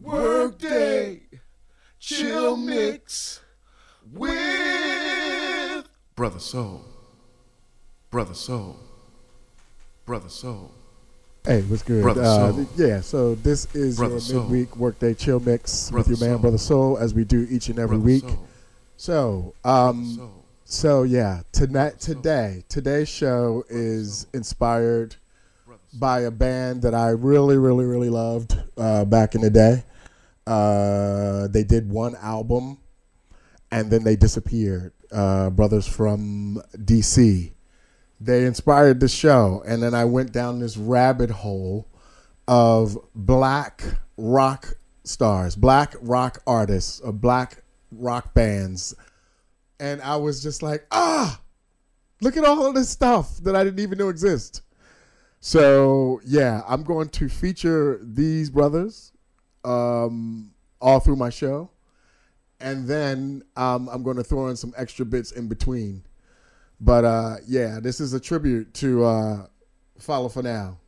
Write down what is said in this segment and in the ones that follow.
Workday Chill Mix with Brother Soul. Brother Soul. Brother Soul. Hey, what's good? Brother uh, Soul. yeah, so this is Brother your Soul. midweek workday chill mix Brother with your man, Soul. Brother Soul, as we do each and every Brother week. Soul. So, um, so yeah, tonight, today, today's show is inspired by a band that I really, really, really loved uh, back in the day. Uh, they did one album, and then they disappeared. Uh, brothers from DC. They inspired the show, and then I went down this rabbit hole of black rock stars, black rock artists, or black rock bands, and I was just like, ah, look at all of this stuff that I didn't even know exist. So yeah, I'm going to feature these brothers um, all through my show, and then um, I'm going to throw in some extra bits in between. But uh, yeah, this is a tribute to uh, Follow for Now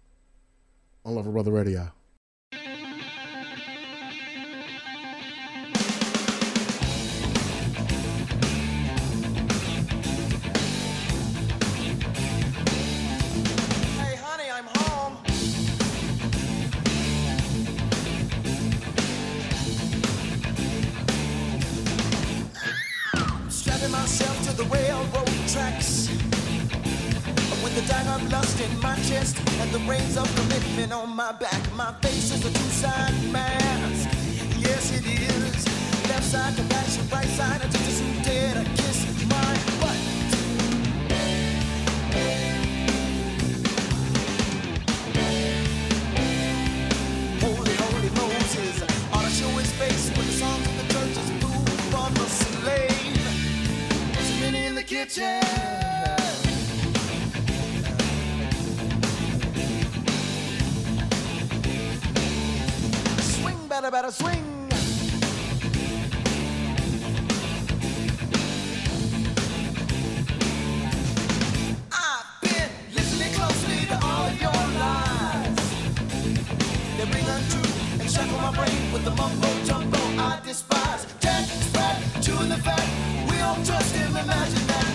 on Lover Brother Radio. In my chest and the reins of commitment on my back. My face is a two-sided mask. Yes, it is. Left side compassion, right side attention to dead. I kiss my butt. Holy, holy Moses. On a show his face with the songs of the churches food for the slave. Many in the kitchen. Better, better, swing. I've been listening closely to all your lies. They bring untrue and my brain with the mumbo jumbo I despise. Jack, spread, chewing the fat. We all trust him, imagine that.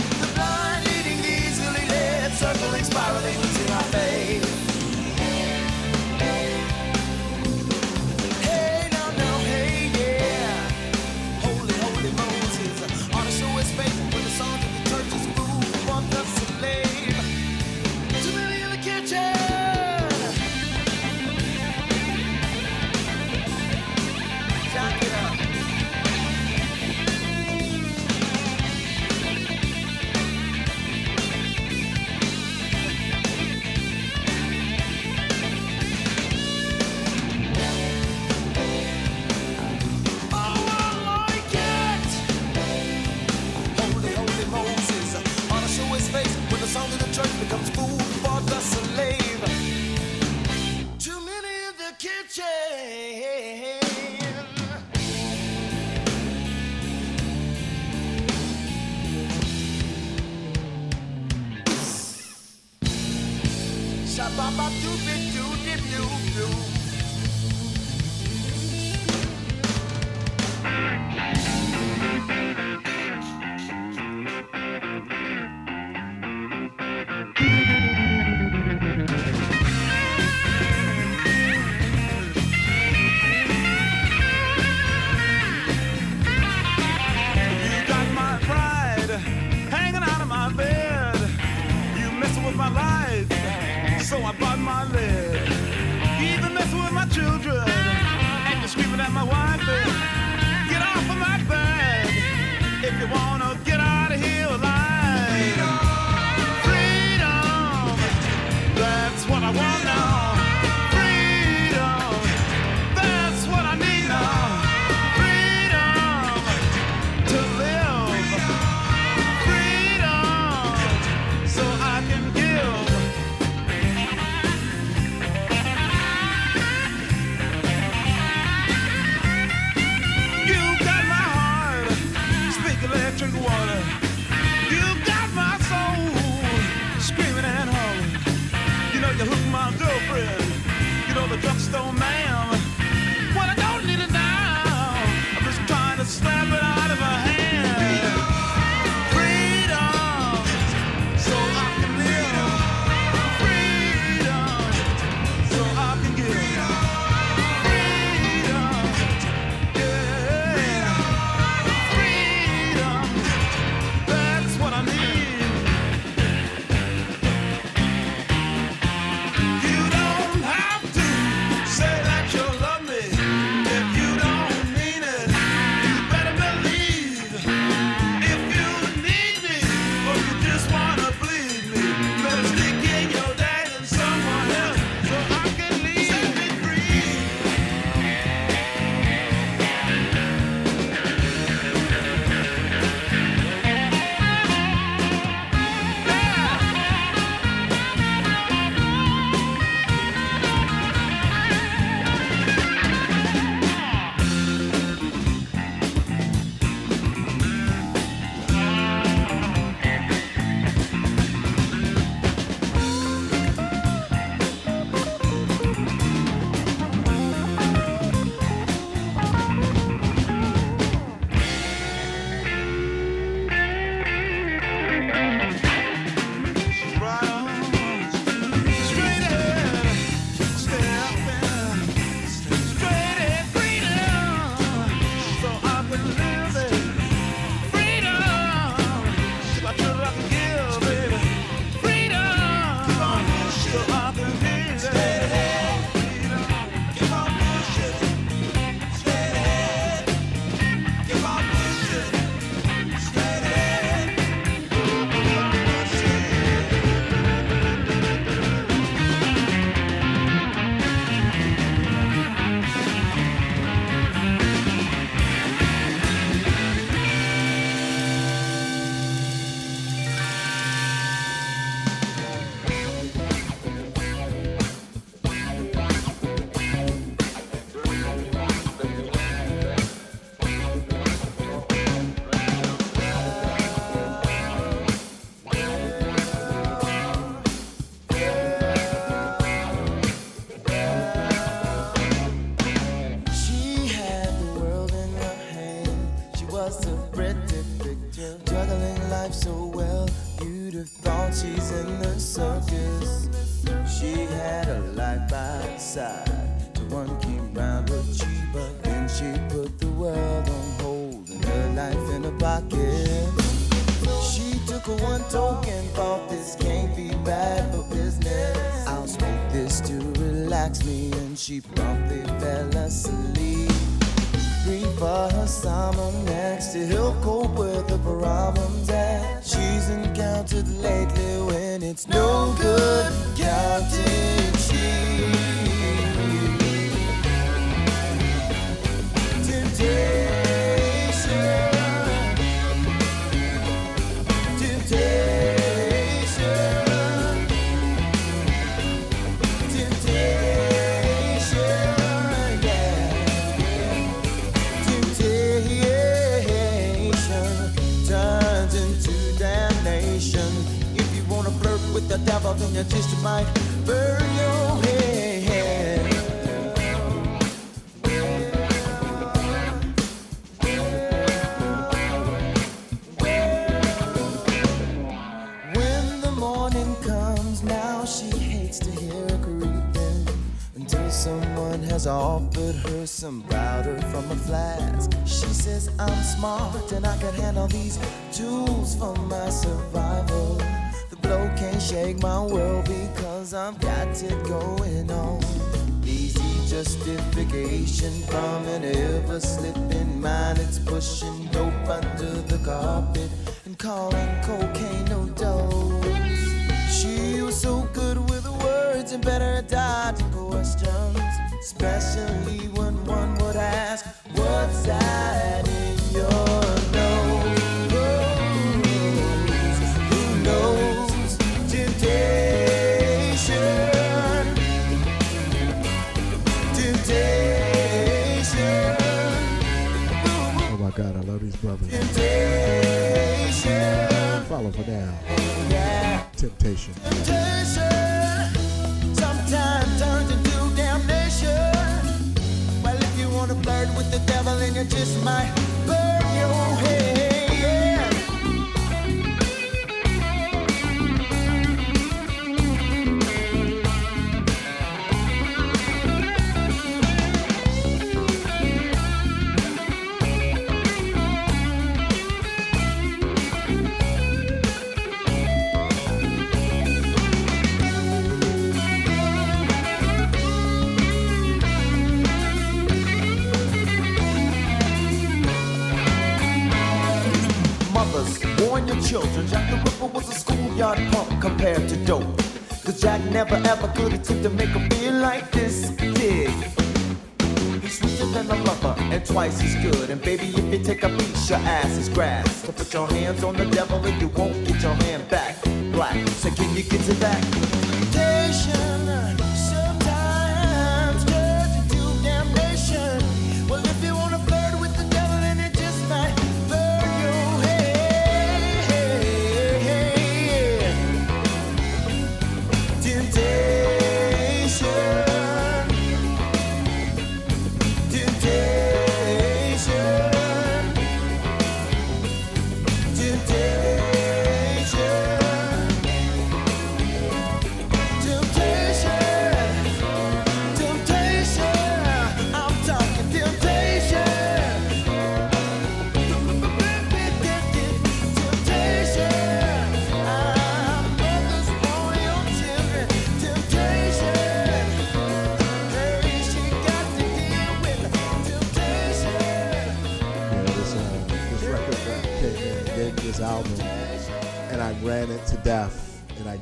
Doo doo doo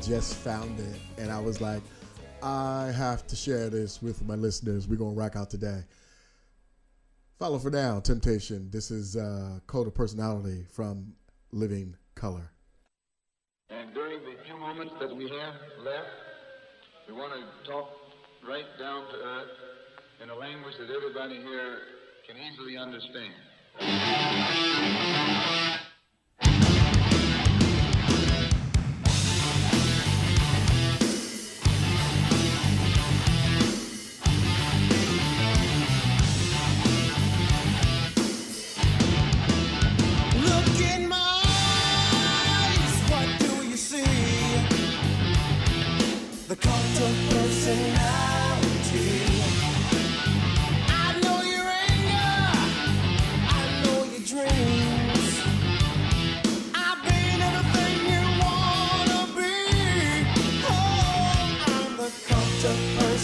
just found it and I was like, I have to share this with my listeners. We're going to rock out today. Follow for now, Temptation. This is uh, Cult of Personality from Living Colour. And during the few moments that we have left, we want to talk right down to earth in a language that everybody here can easily understand.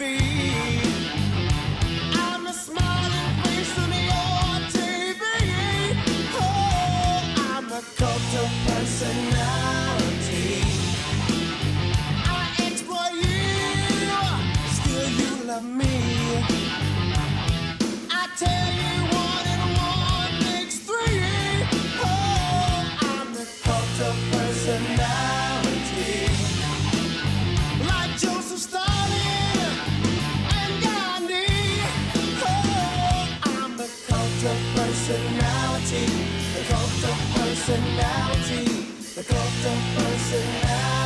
be. The cult of personality.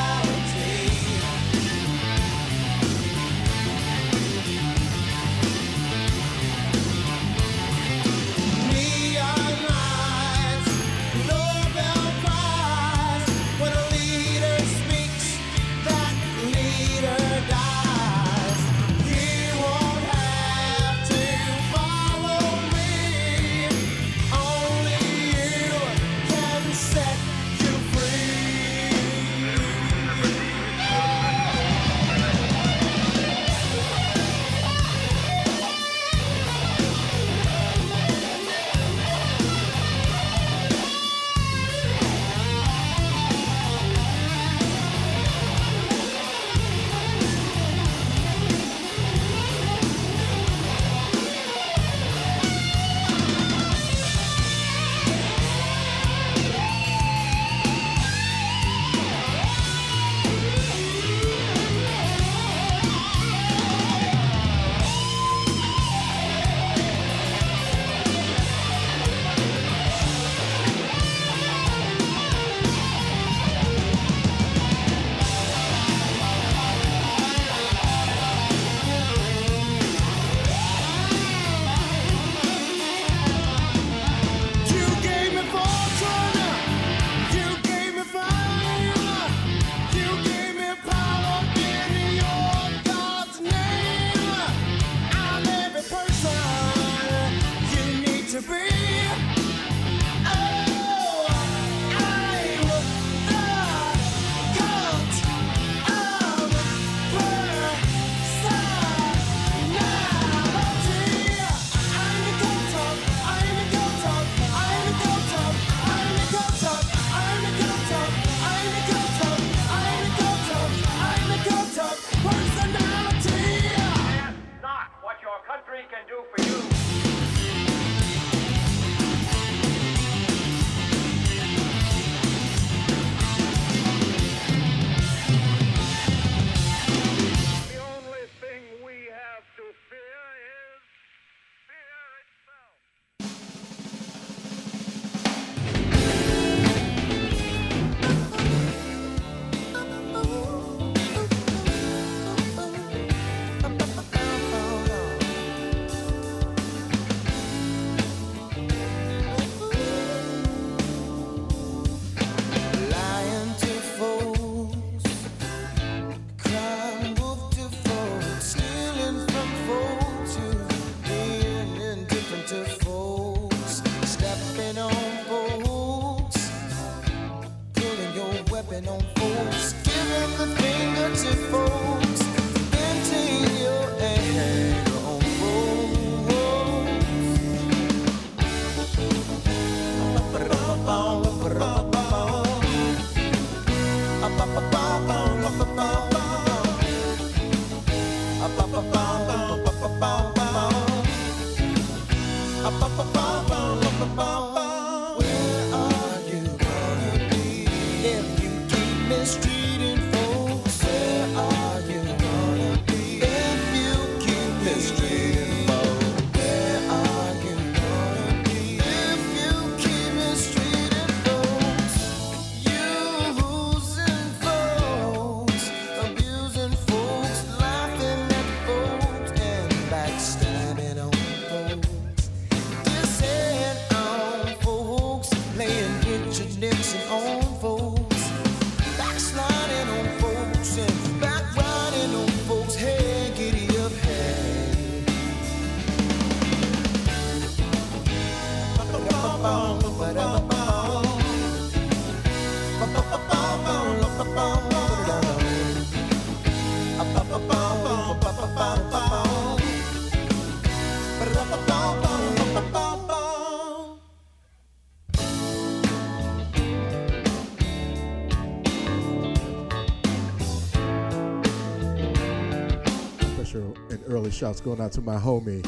Shouts going out to my homie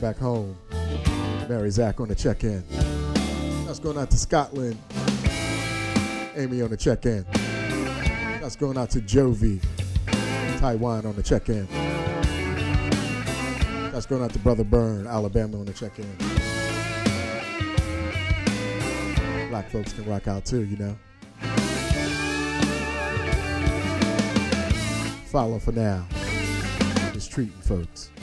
back home, Mary Zach on the check-in. That's going out to Scotland, Amy on the check-in. That's going out to Jovi, Taiwan on the check-in. That's going out to Brother Burn, Alabama on the check-in. Black folks can rock out too, you know. Follow for now. Treating folks.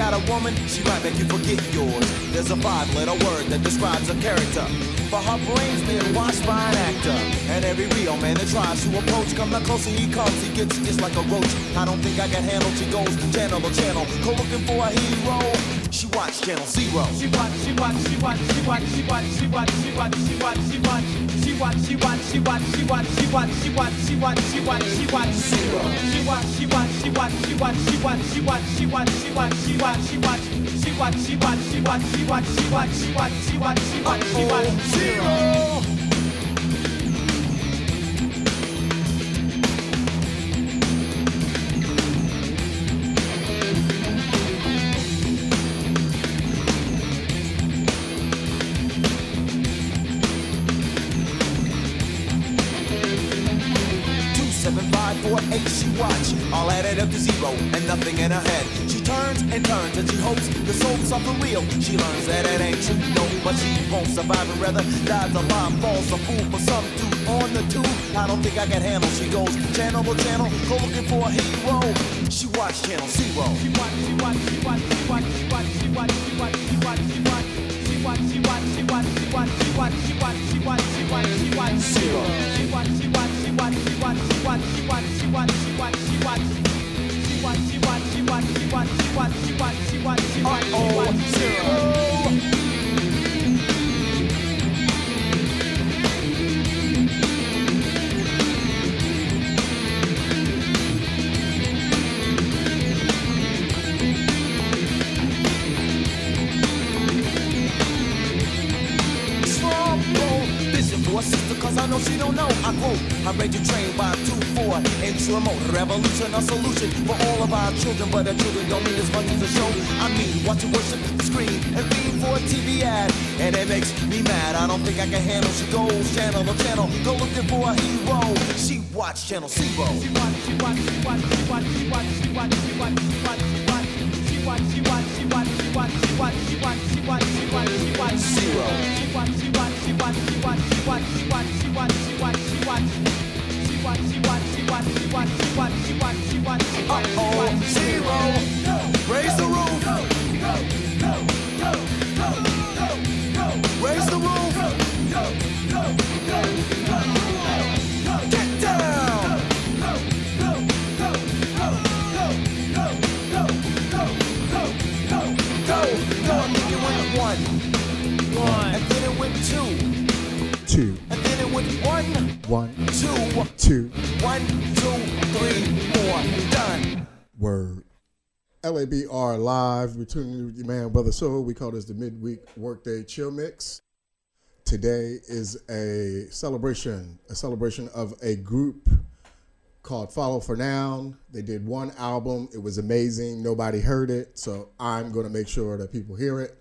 Got a woman, she might make you forget yours. There's a five letter word that describes a character. For her brain's been washed by an actor. And every real man that tries to approach, come the closer he comes, he gets just like a roach. I don't think I can handle, she goes channel to channel. Go looking for a hero. She watched Channel Zero. She watch, she watch, she watch, she watch, she watch, she watch, she watch, she watch, she watch, she watch, she watch, she watch, she watch, she watch, she watch, she watch, she watch, she watch, zero. She watch, she watch, she watch, she watch, she watch, she watch, she watch, she watch, she watch, she watch, she watch, she watch, she watch, she watch, she watch, she watch, she watch, she watch, she watch, zero. In her head. She turns and turns and she hopes the soul's are for real. She learns that it ain't true, no, but she won't survive and rather dies alive, falls a fool for some dude on the tube. I don't think I can handle. She goes channel to channel, go looking for a hero. She watch channel zero. She watch, she watch, she watch, she watch, she watch, she watch, she watch, she watch, she watch. She watch, she watch, she watch, she watch, she watch, she watch, she watch, she watch, she watch, zero. She watch, she watch, I read you trained by two, four, intro motor revolution, a solution for all of our children, but our children don't mean as much as a show. I mean, watch you worship the screen and being for a TV ad, and it makes me mad. I don't think I can handle. She goes channel to channel, go looking for a hero. She watch channel zero. She watch, she watch, she watch, she watch, she watch, she watch, she watch, live between with your man, brother Soul. We call this the midweek workday chill mix. Today is a celebration, a celebration of a group called Follow for Now. They did one album. It was amazing. Nobody heard it, so I'm going to make sure that people hear it.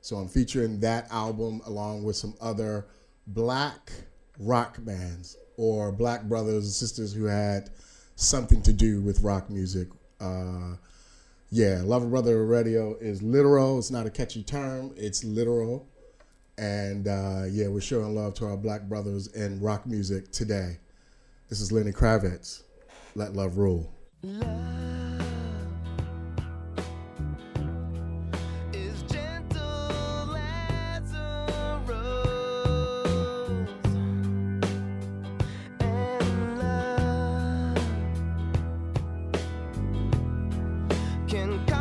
So I'm featuring that album along with some other black rock bands or black brothers and sisters who had something to do with rock music. Uh, yeah, Lover Brother Radio is literal. It's not a catchy term. It's literal. And uh, yeah, we're showing love to our black brothers in rock music today. This is Lenny Kravitz. Let love rule. is can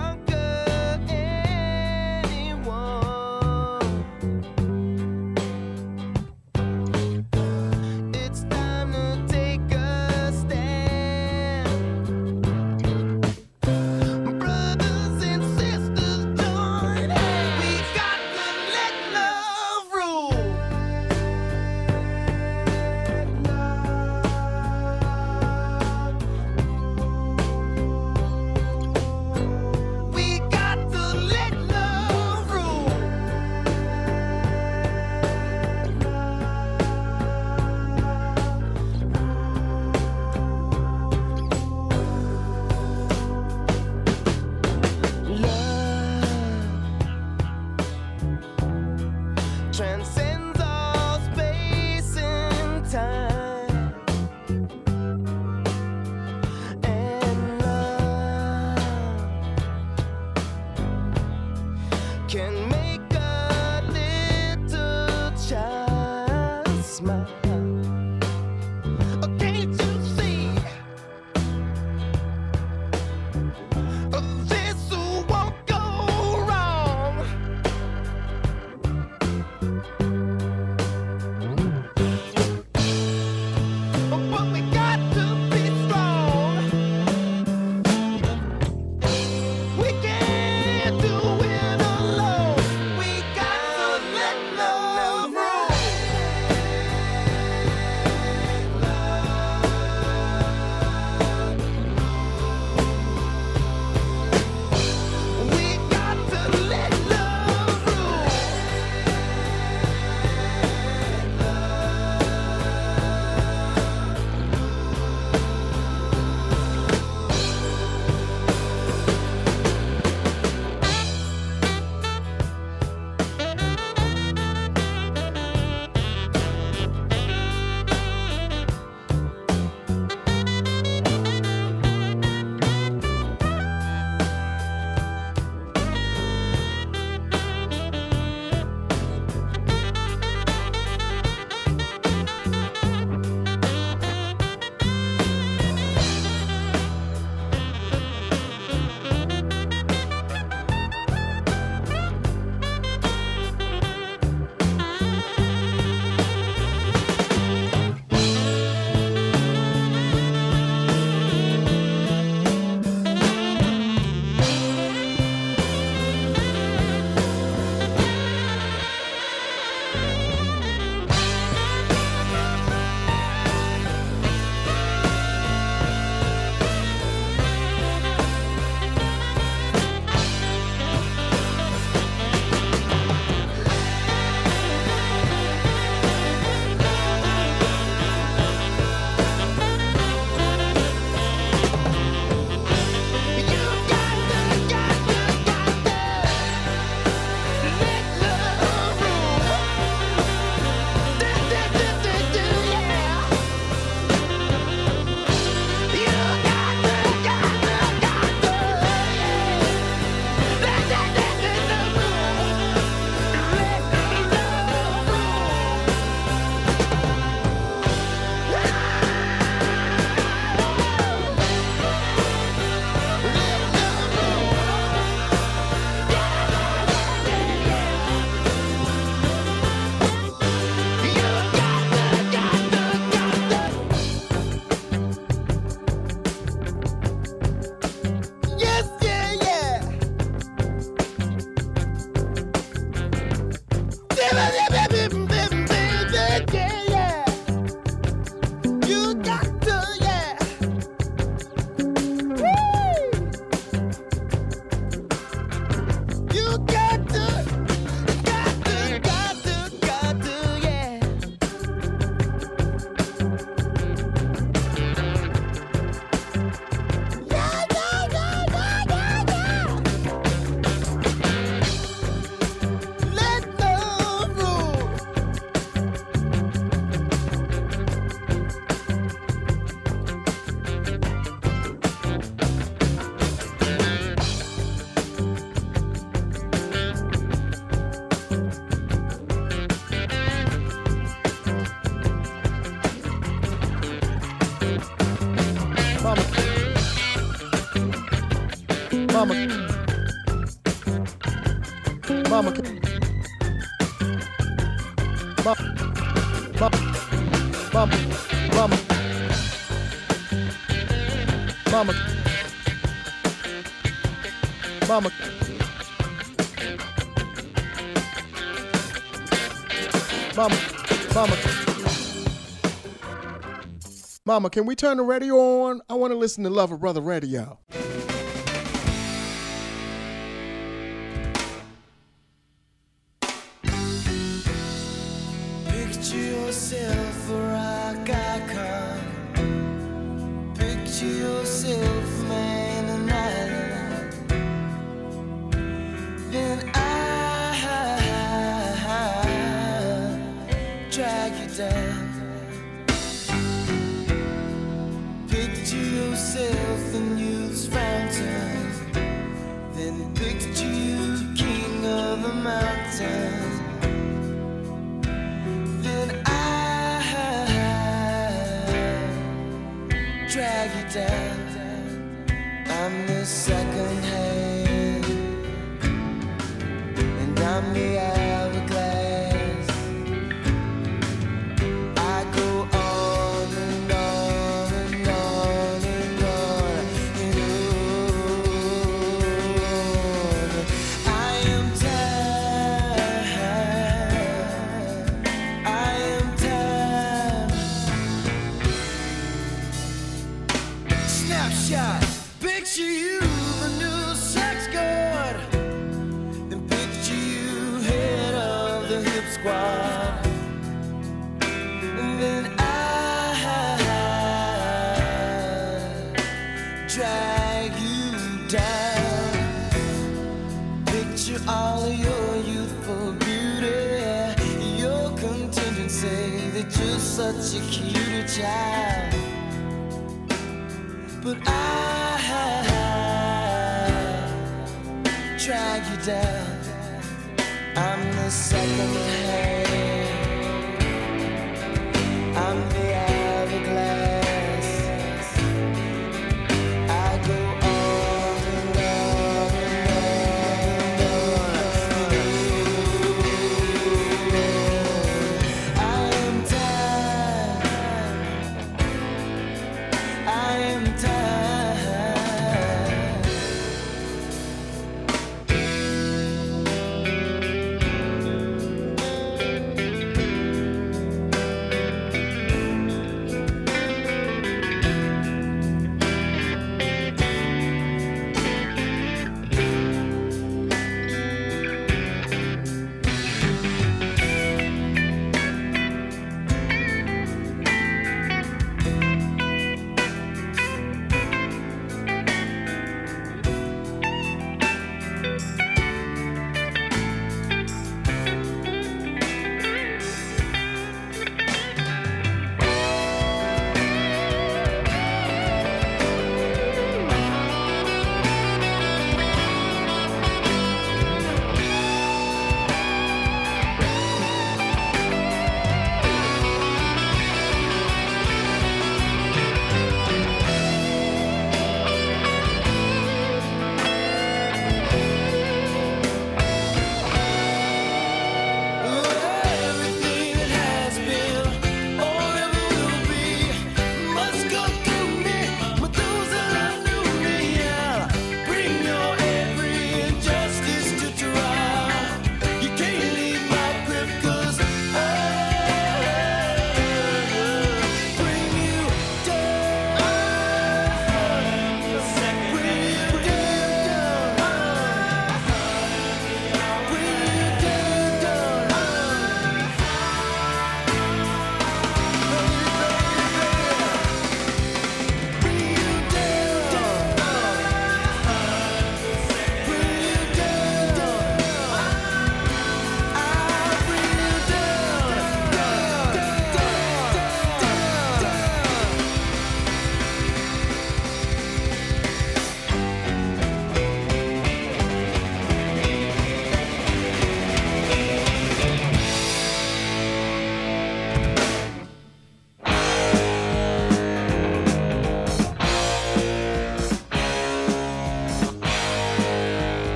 Mama, can we turn the radio on? I want to listen to Love a Brother Radio.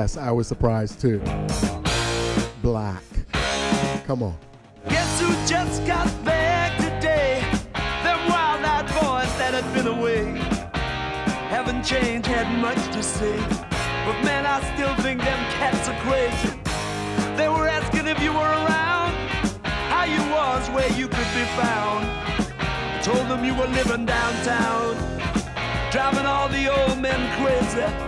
Yes, I was surprised too. Black. Come on. Guess who just got back today? Them wild-eyed boys that had been away. Haven't changed, had much to say. But man, I still think them cats are crazy. They were asking if you were around, how you was, where you could be found. Told them you were living downtown, driving all the old men crazy.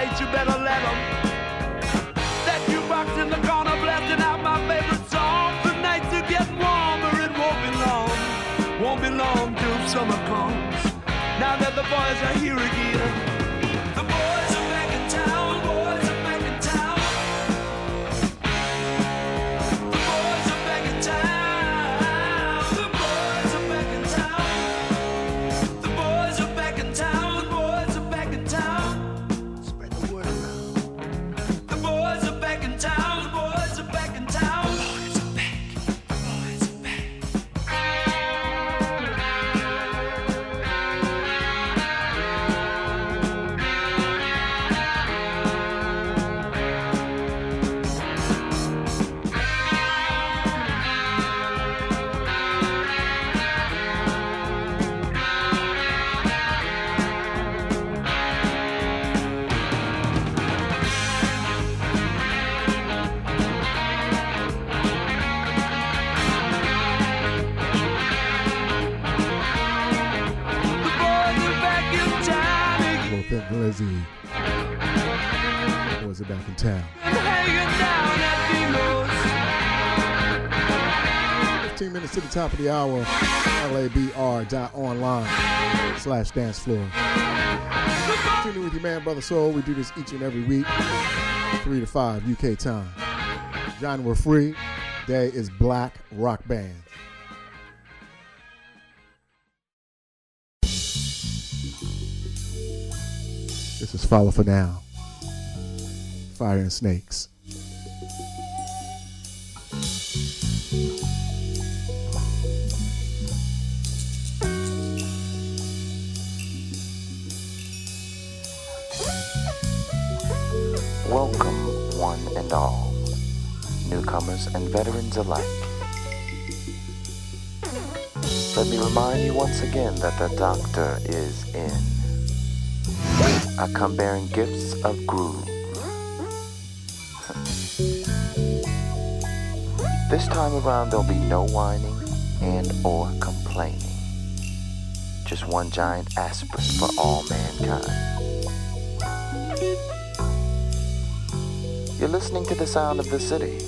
Boys you better let 'em. That jukebox in the corner blasting out my favorite song. The nights are getting warmer, it won't be long. Won't be long till summer comes. Now that the boys are here again. Top of the hour. labr.online slash dance floor. Continue with your man, Brother Soul. We do this each and every week, 3 to 5 UK time. Genre free. Day is Black Rock Band. This is Follow for Now. Fire and Snakes. Welcome, one and all, newcomers and veterans alike. Let me remind you once again that the doctor is in. I come bearing gifts of groove. This time around there'll be no whining and or complaining. Just one giant aspirin for all mankind. You're listening to the sound of the city,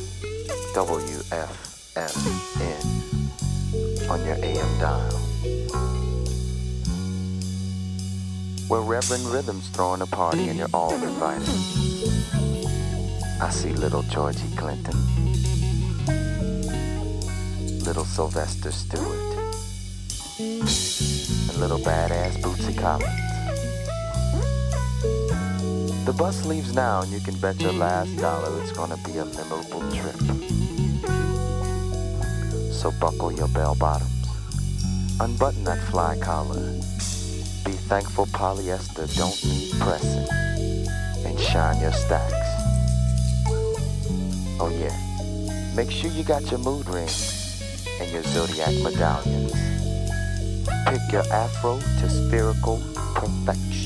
WFMN, on your AM dial. Where Reverend Rhythm's throwing a party and you're all invited. I see little Georgie Clinton, little Sylvester Stewart, and little badass Bootsy Collins. The bus leaves now, and you can bet your last dollar it's gonna be a memorable trip. So buckle your bell bottoms, unbutton that fly collar, be thankful polyester don't need pressing, and shine your stacks. Oh yeah, make sure you got your mood ring and your zodiac medallions. Pick your afro to spherical perfection.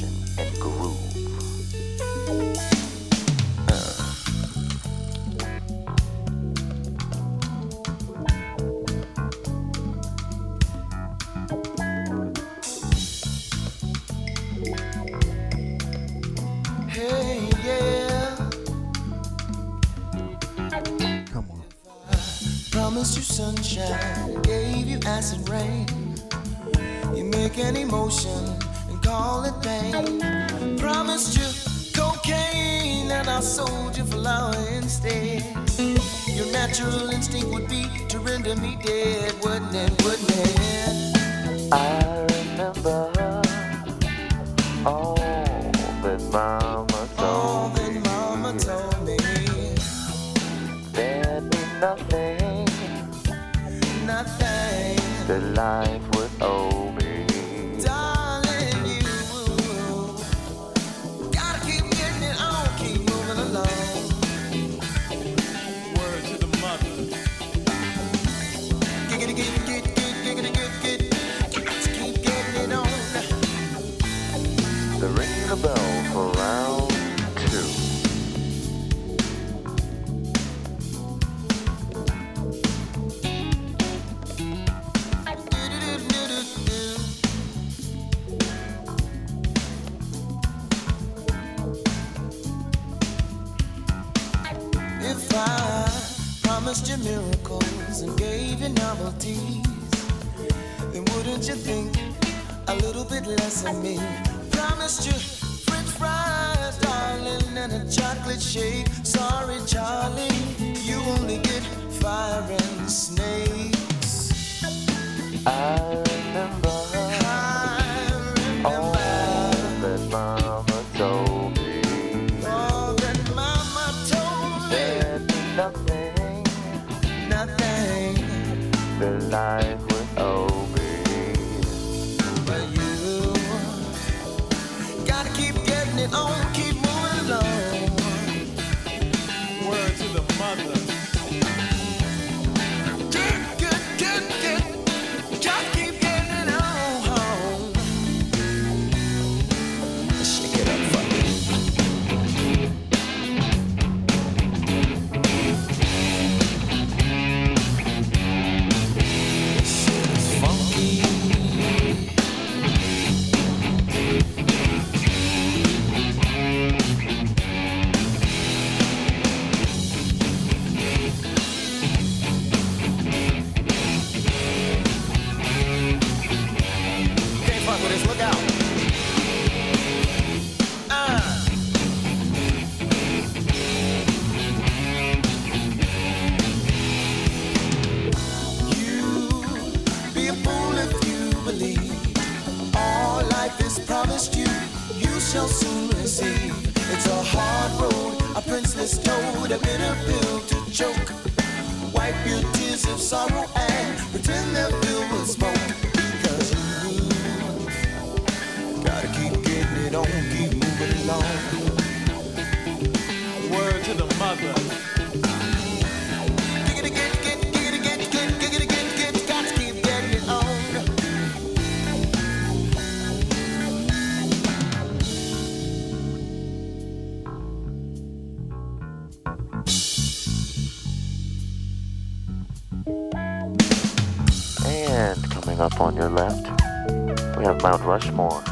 much more.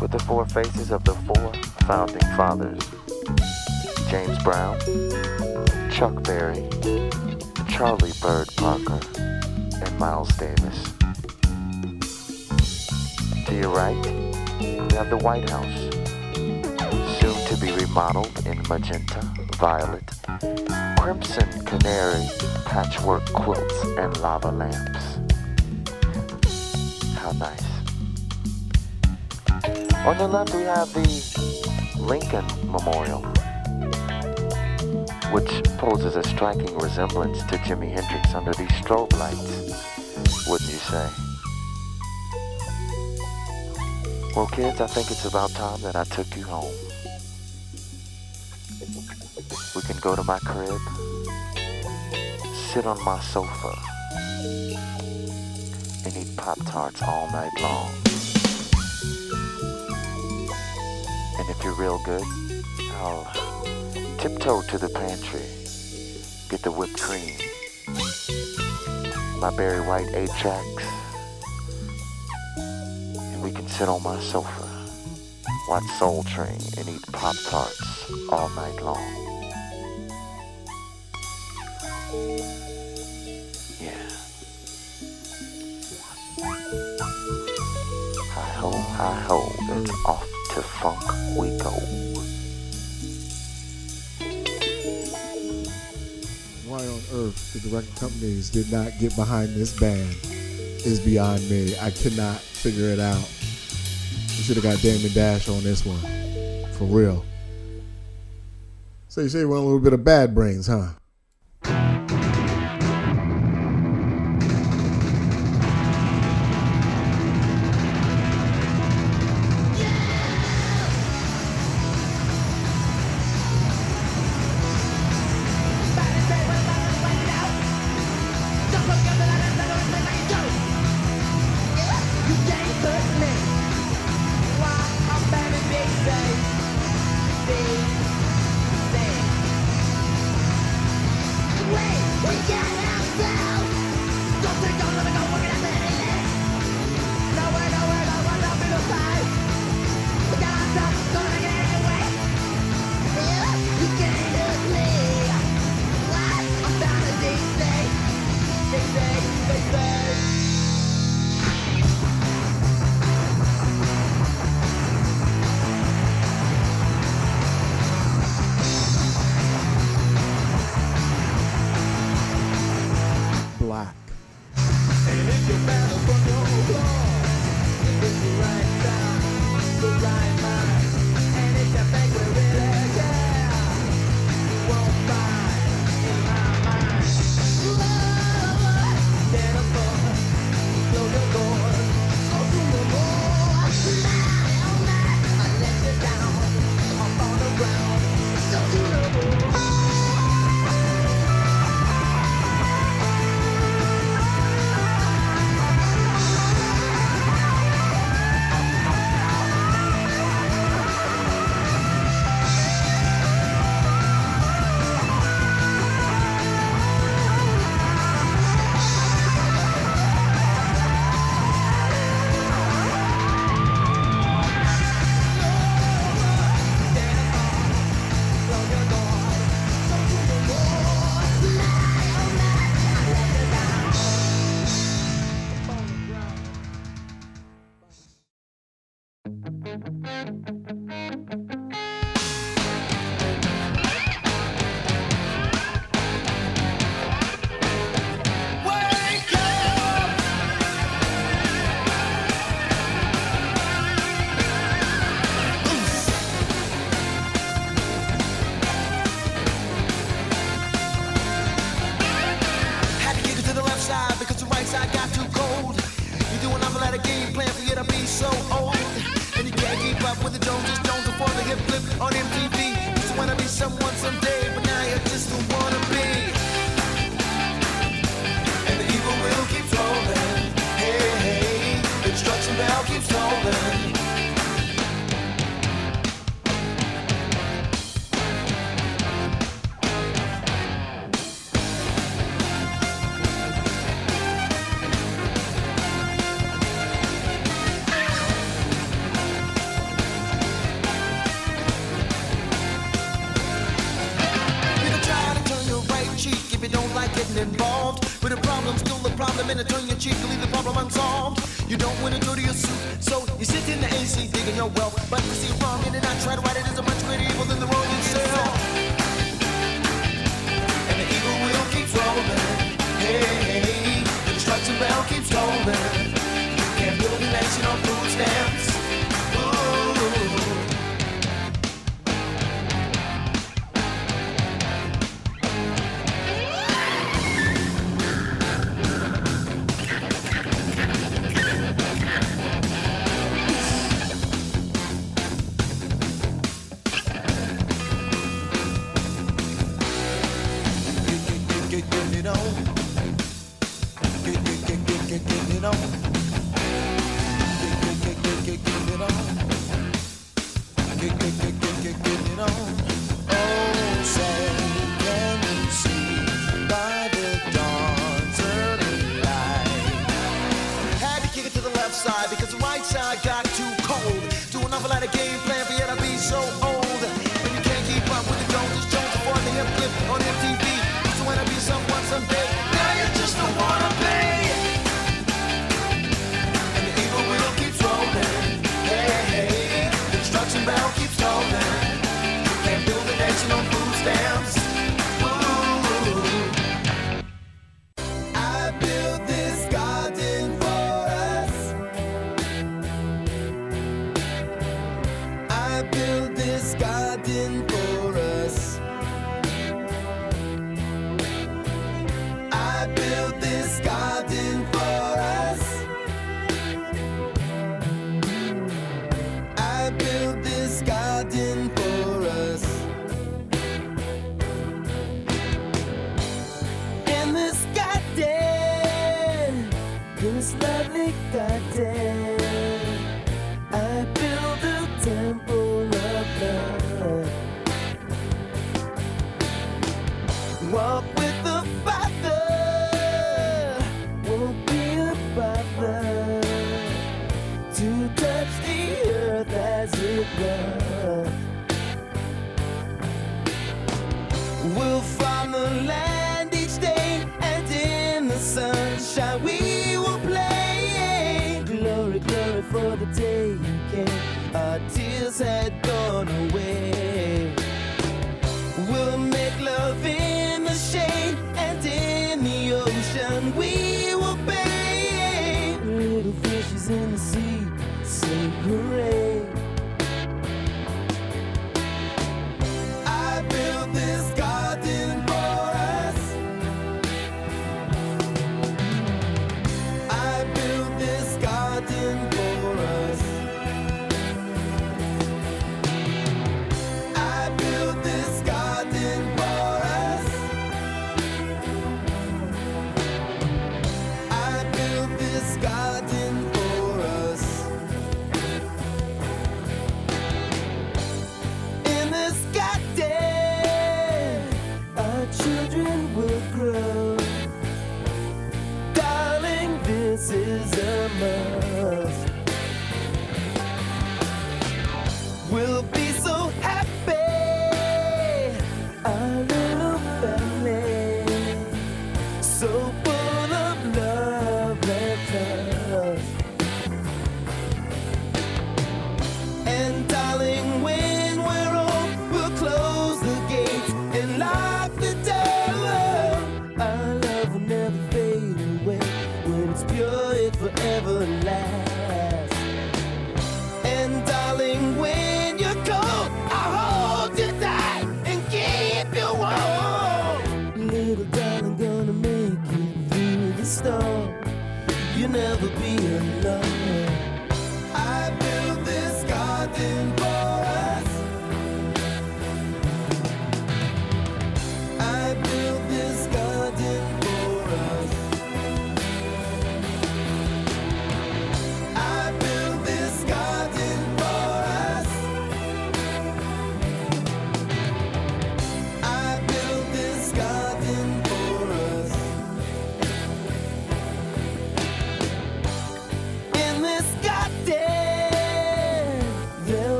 With the four faces of the four founding fathers James Brown, Chuck Berry, Charlie Bird Parker, and Miles Davis. To your right, we have the White House, soon to be remodeled in magenta, violet, crimson canary, patchwork quilts, and lava lamp. On the left, we have the Lincoln Memorial, which poses a striking resemblance to Jimi Hendrix under these strobe lights, wouldn't you say? Well, kids, I think it's about time that I took you home. We can go to my crib, sit on my sofa, and eat Pop Tarts all night long. And if you're real good, I'll tiptoe to the pantry, get the whipped cream, my Barry White 8 tracks, and we can sit on my sofa, watch Soul Train, and eat Pop Tarts all night long. We go. Why on earth did the record companies did not get behind this band is beyond me. I cannot figure it out. We should have got Damon Dash on this one. For real. So you say you want a little bit of bad brains, huh?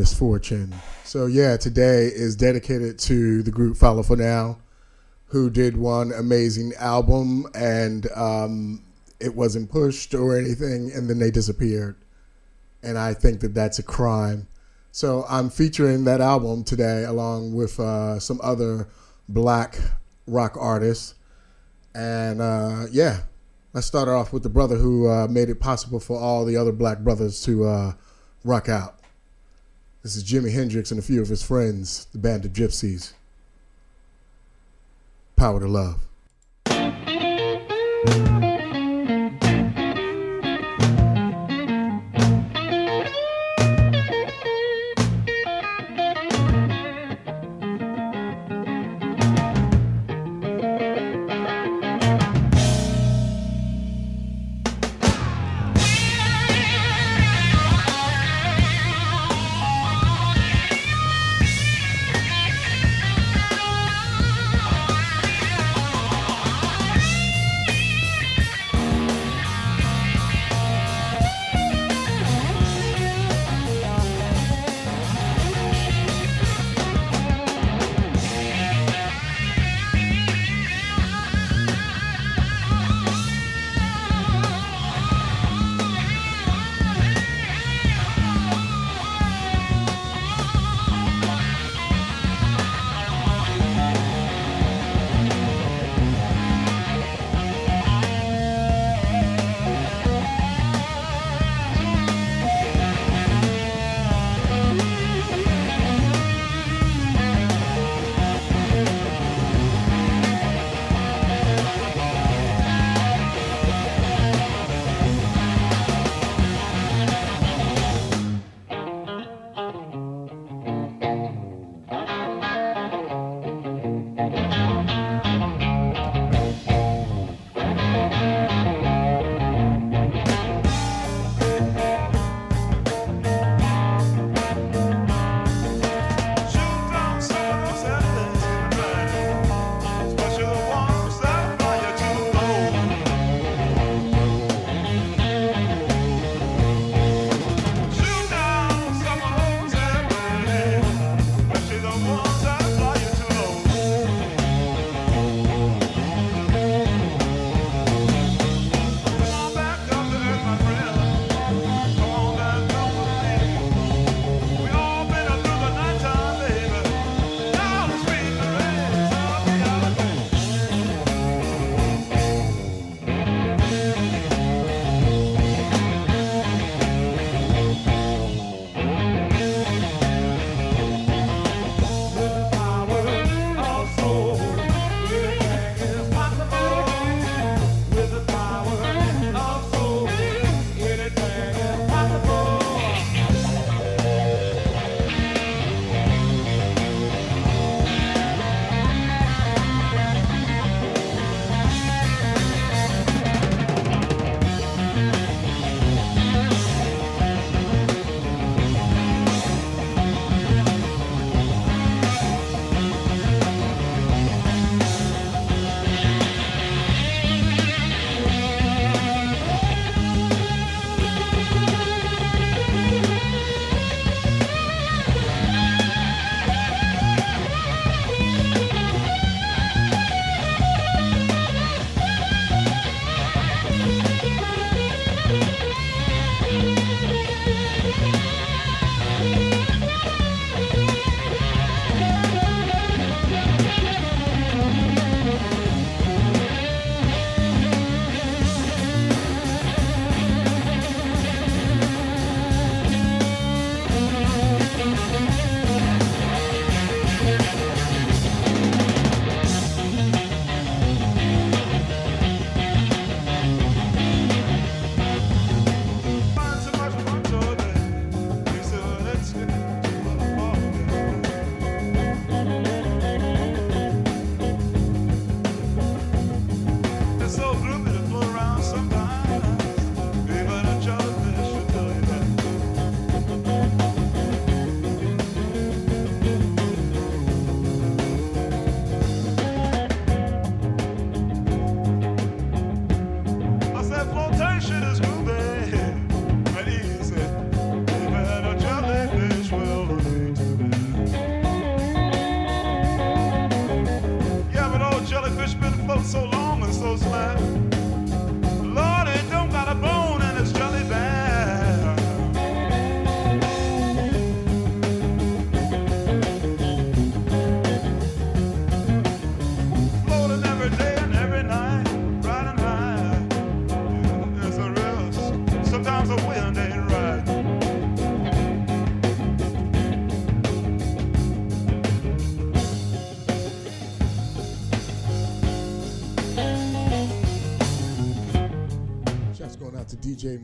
Misfortune. So, yeah, today is dedicated to the group Follow for Now, who did one amazing album and um, it wasn't pushed or anything, and then they disappeared. And I think that that's a crime. So, I'm featuring that album today along with uh, some other black rock artists. And uh, yeah, let's start off with the brother who uh, made it possible for all the other black brothers to uh, rock out. This is Jimi Hendrix and a few of his friends, the Band of Gypsys. Power to Love.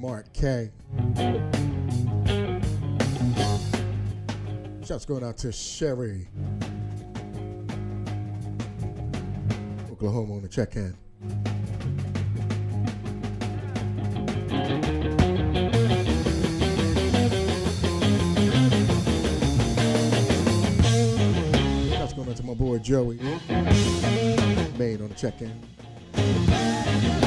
Mark K. Shouts going out to Sherry. Oklahoma on the check in. Shouts going out to my boy Joey. Maine on the check in.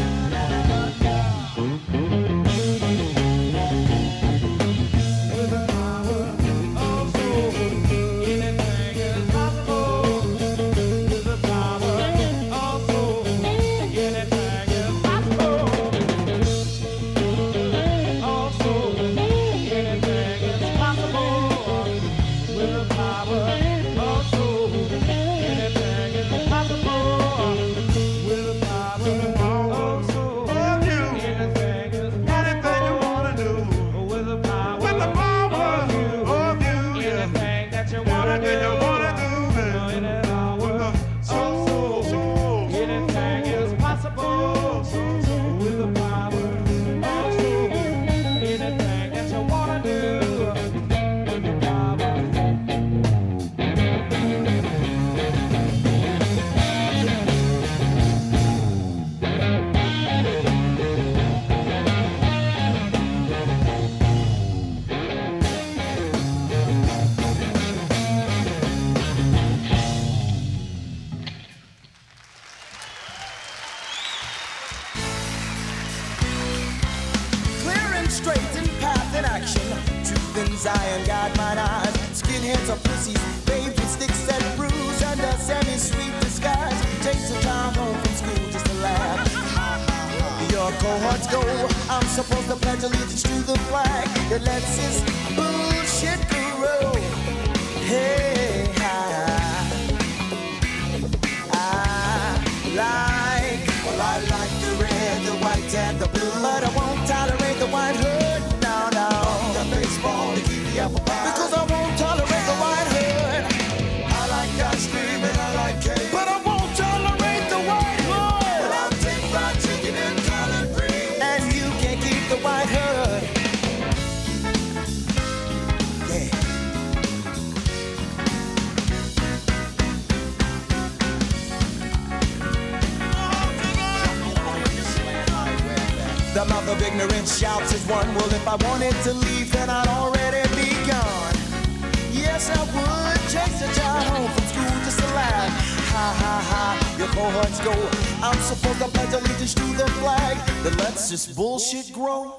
I wanted to leave, then I'd already be gone. Yes, I would chase a child home from school just to laugh. Ha ha ha, your cohorts go. I'm supposed to pledge allegiance to the flag that lets this bullshit grow.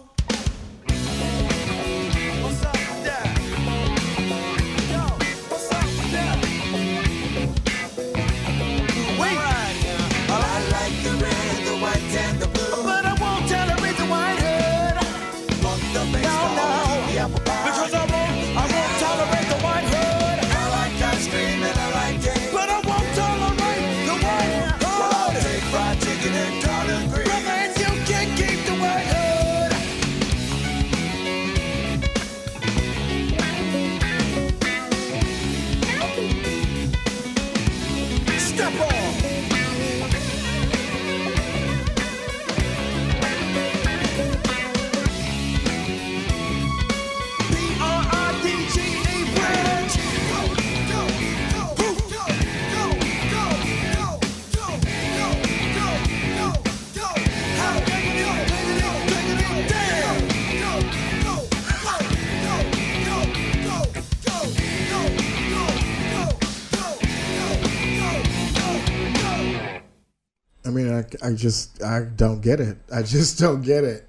Just I don't get it. I just don't get it.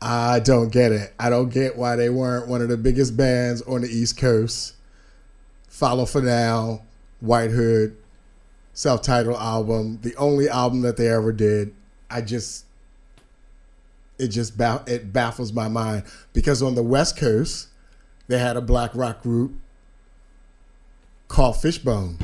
I don't get it. I don't get why they weren't one of the biggest bands on the East Coast. Follow for now, White Hood, self-titled album, the only album that they ever did. I just it just ba- it baffles my mind because on the West Coast they had a black rock group called Fishbone.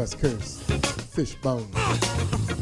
was Curse, Fishbone.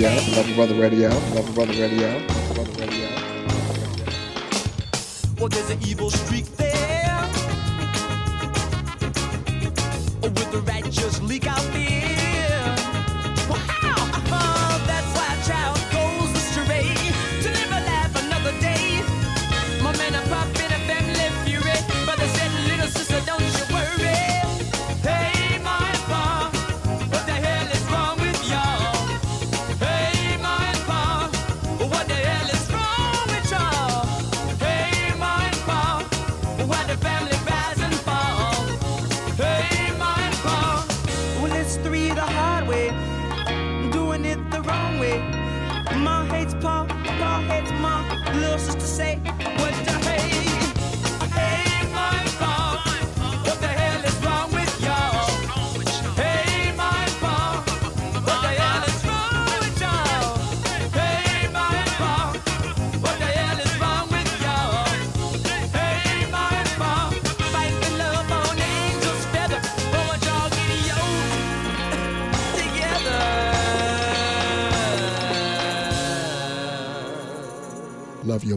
Radio, Love A Brother Radio, Love A Brother Radio.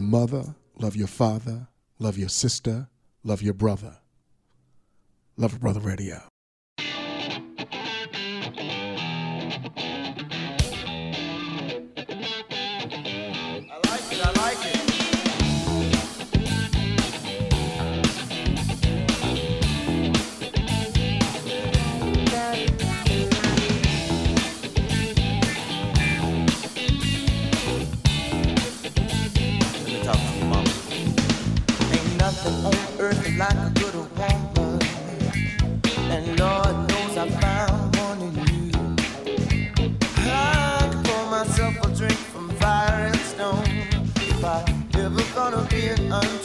mother, love your father, love your sister, love your brother. Love Brother Radio. being untrue.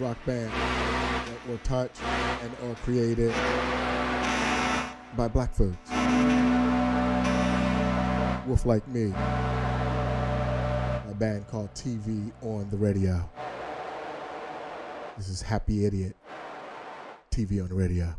rock band that were touched and or created by black folks. Wolf Like Me, a band called TV on the Radio. This is Happy Idiot, TV on the Radio.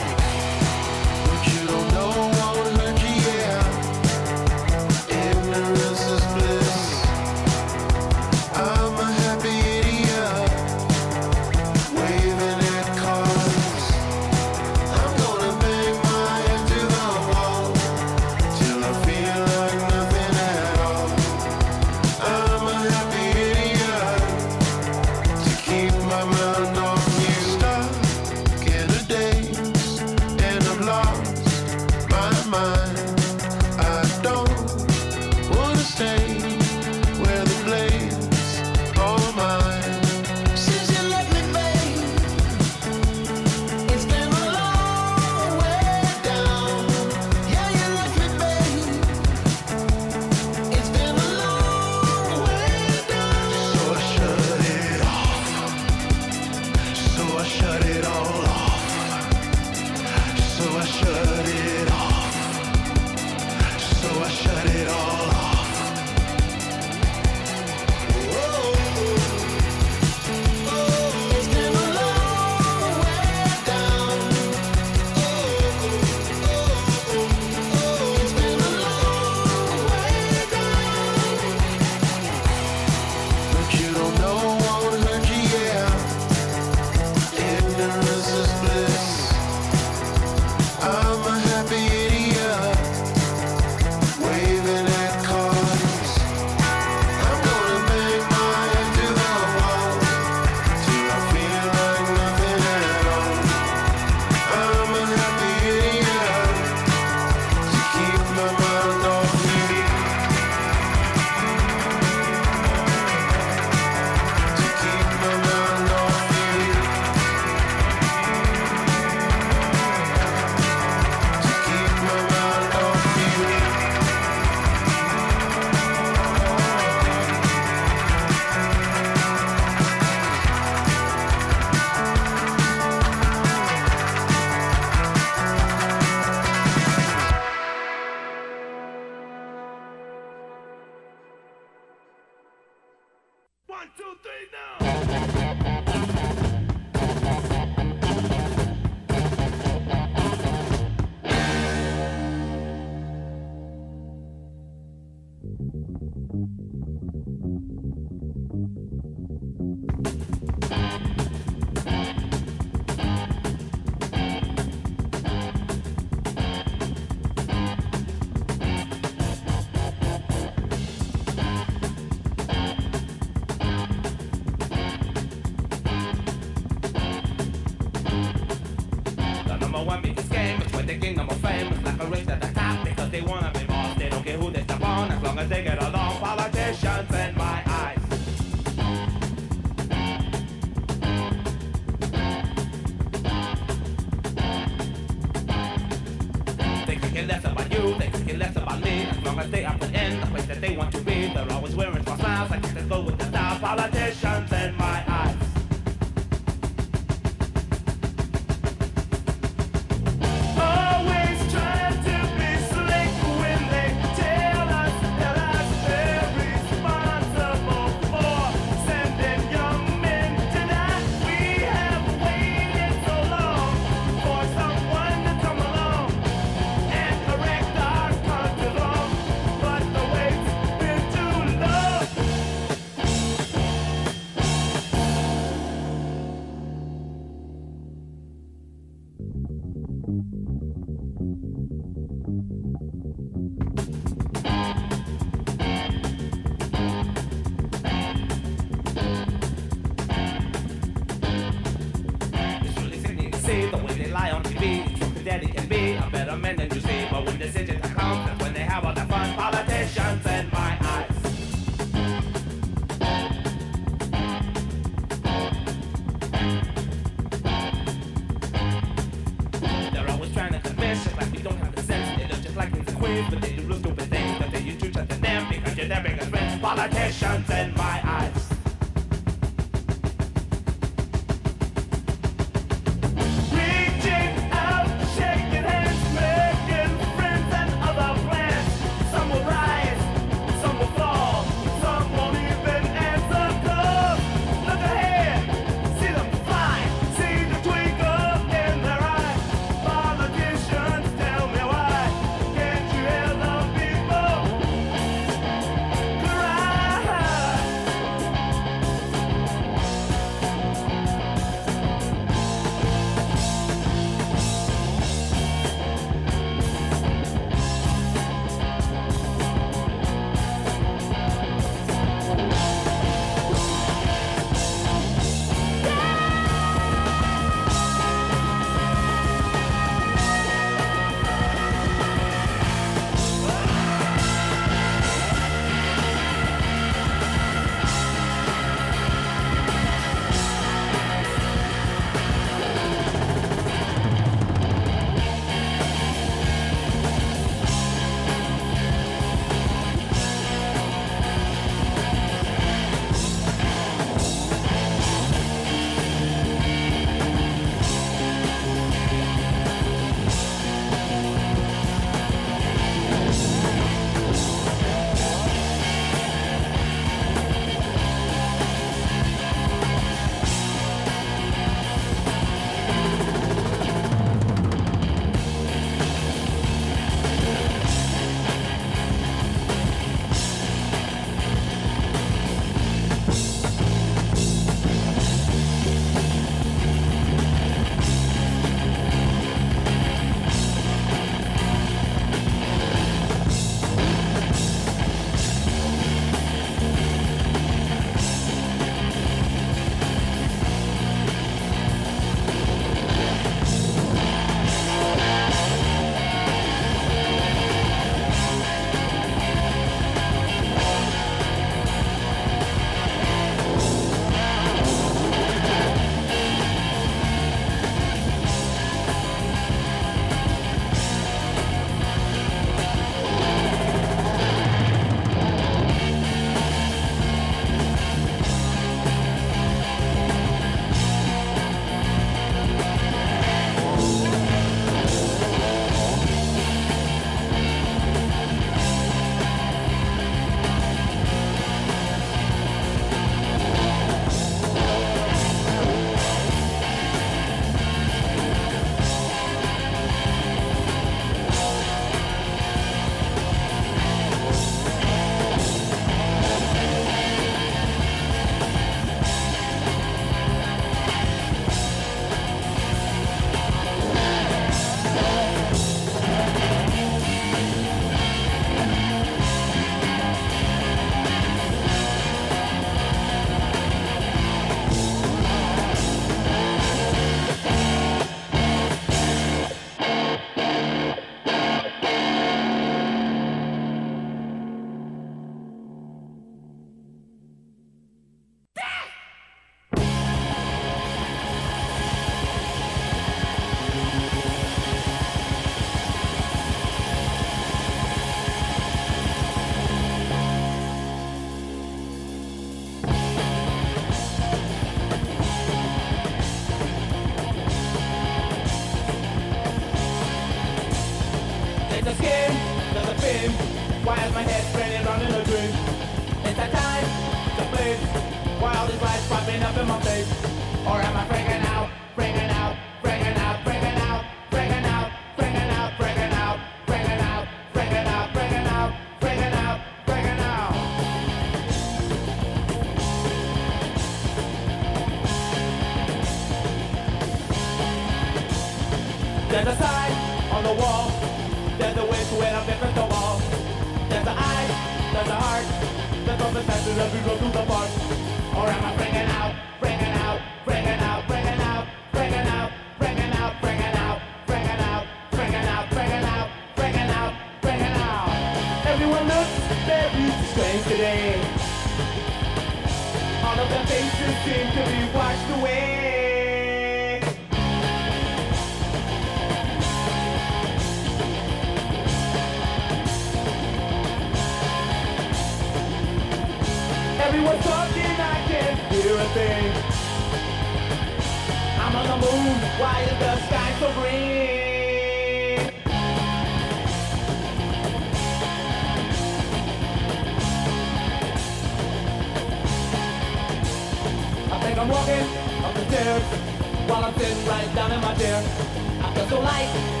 don't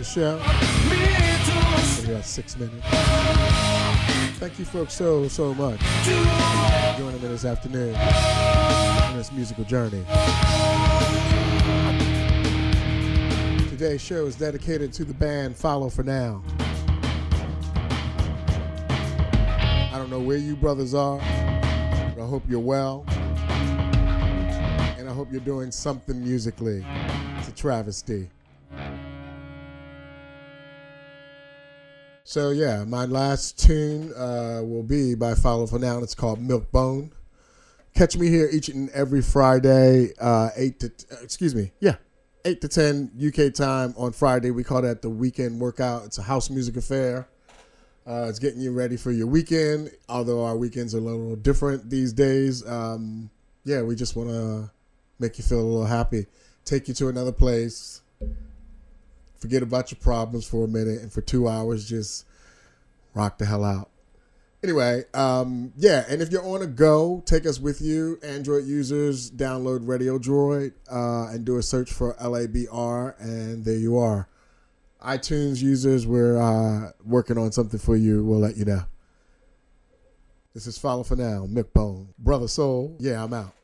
the show. Here at six minutes. Thank you folks so, so much for joining me this afternoon on this musical journey. Today's show is dedicated to the band Follow for Now. I don't know where you brothers are, but I hope you're well. And I hope you're doing something musically. It's a travesty. So yeah, my last tune uh, will be by Follow for Now. and It's called Milk Bone. Catch me here each and every Friday, uh, eight to uh, excuse me, yeah, eight to ten UK time on Friday. We call that the weekend workout. It's a house music affair. Uh, it's getting you ready for your weekend. Although our weekends are a little different these days. Um, yeah, we just want to make you feel a little happy, take you to another place, forget about your problems for a minute, and for two hours just rock the hell out. Anyway, um, yeah, and if you're on a go, take us with you. Android users, download Radio Droid uh, and do a search for LABR, and there you are. iTunes users, we're uh, working on something for you. We'll let you know. This is Follow for Now, Milk Bone. Brother Soul, yeah, I'm out.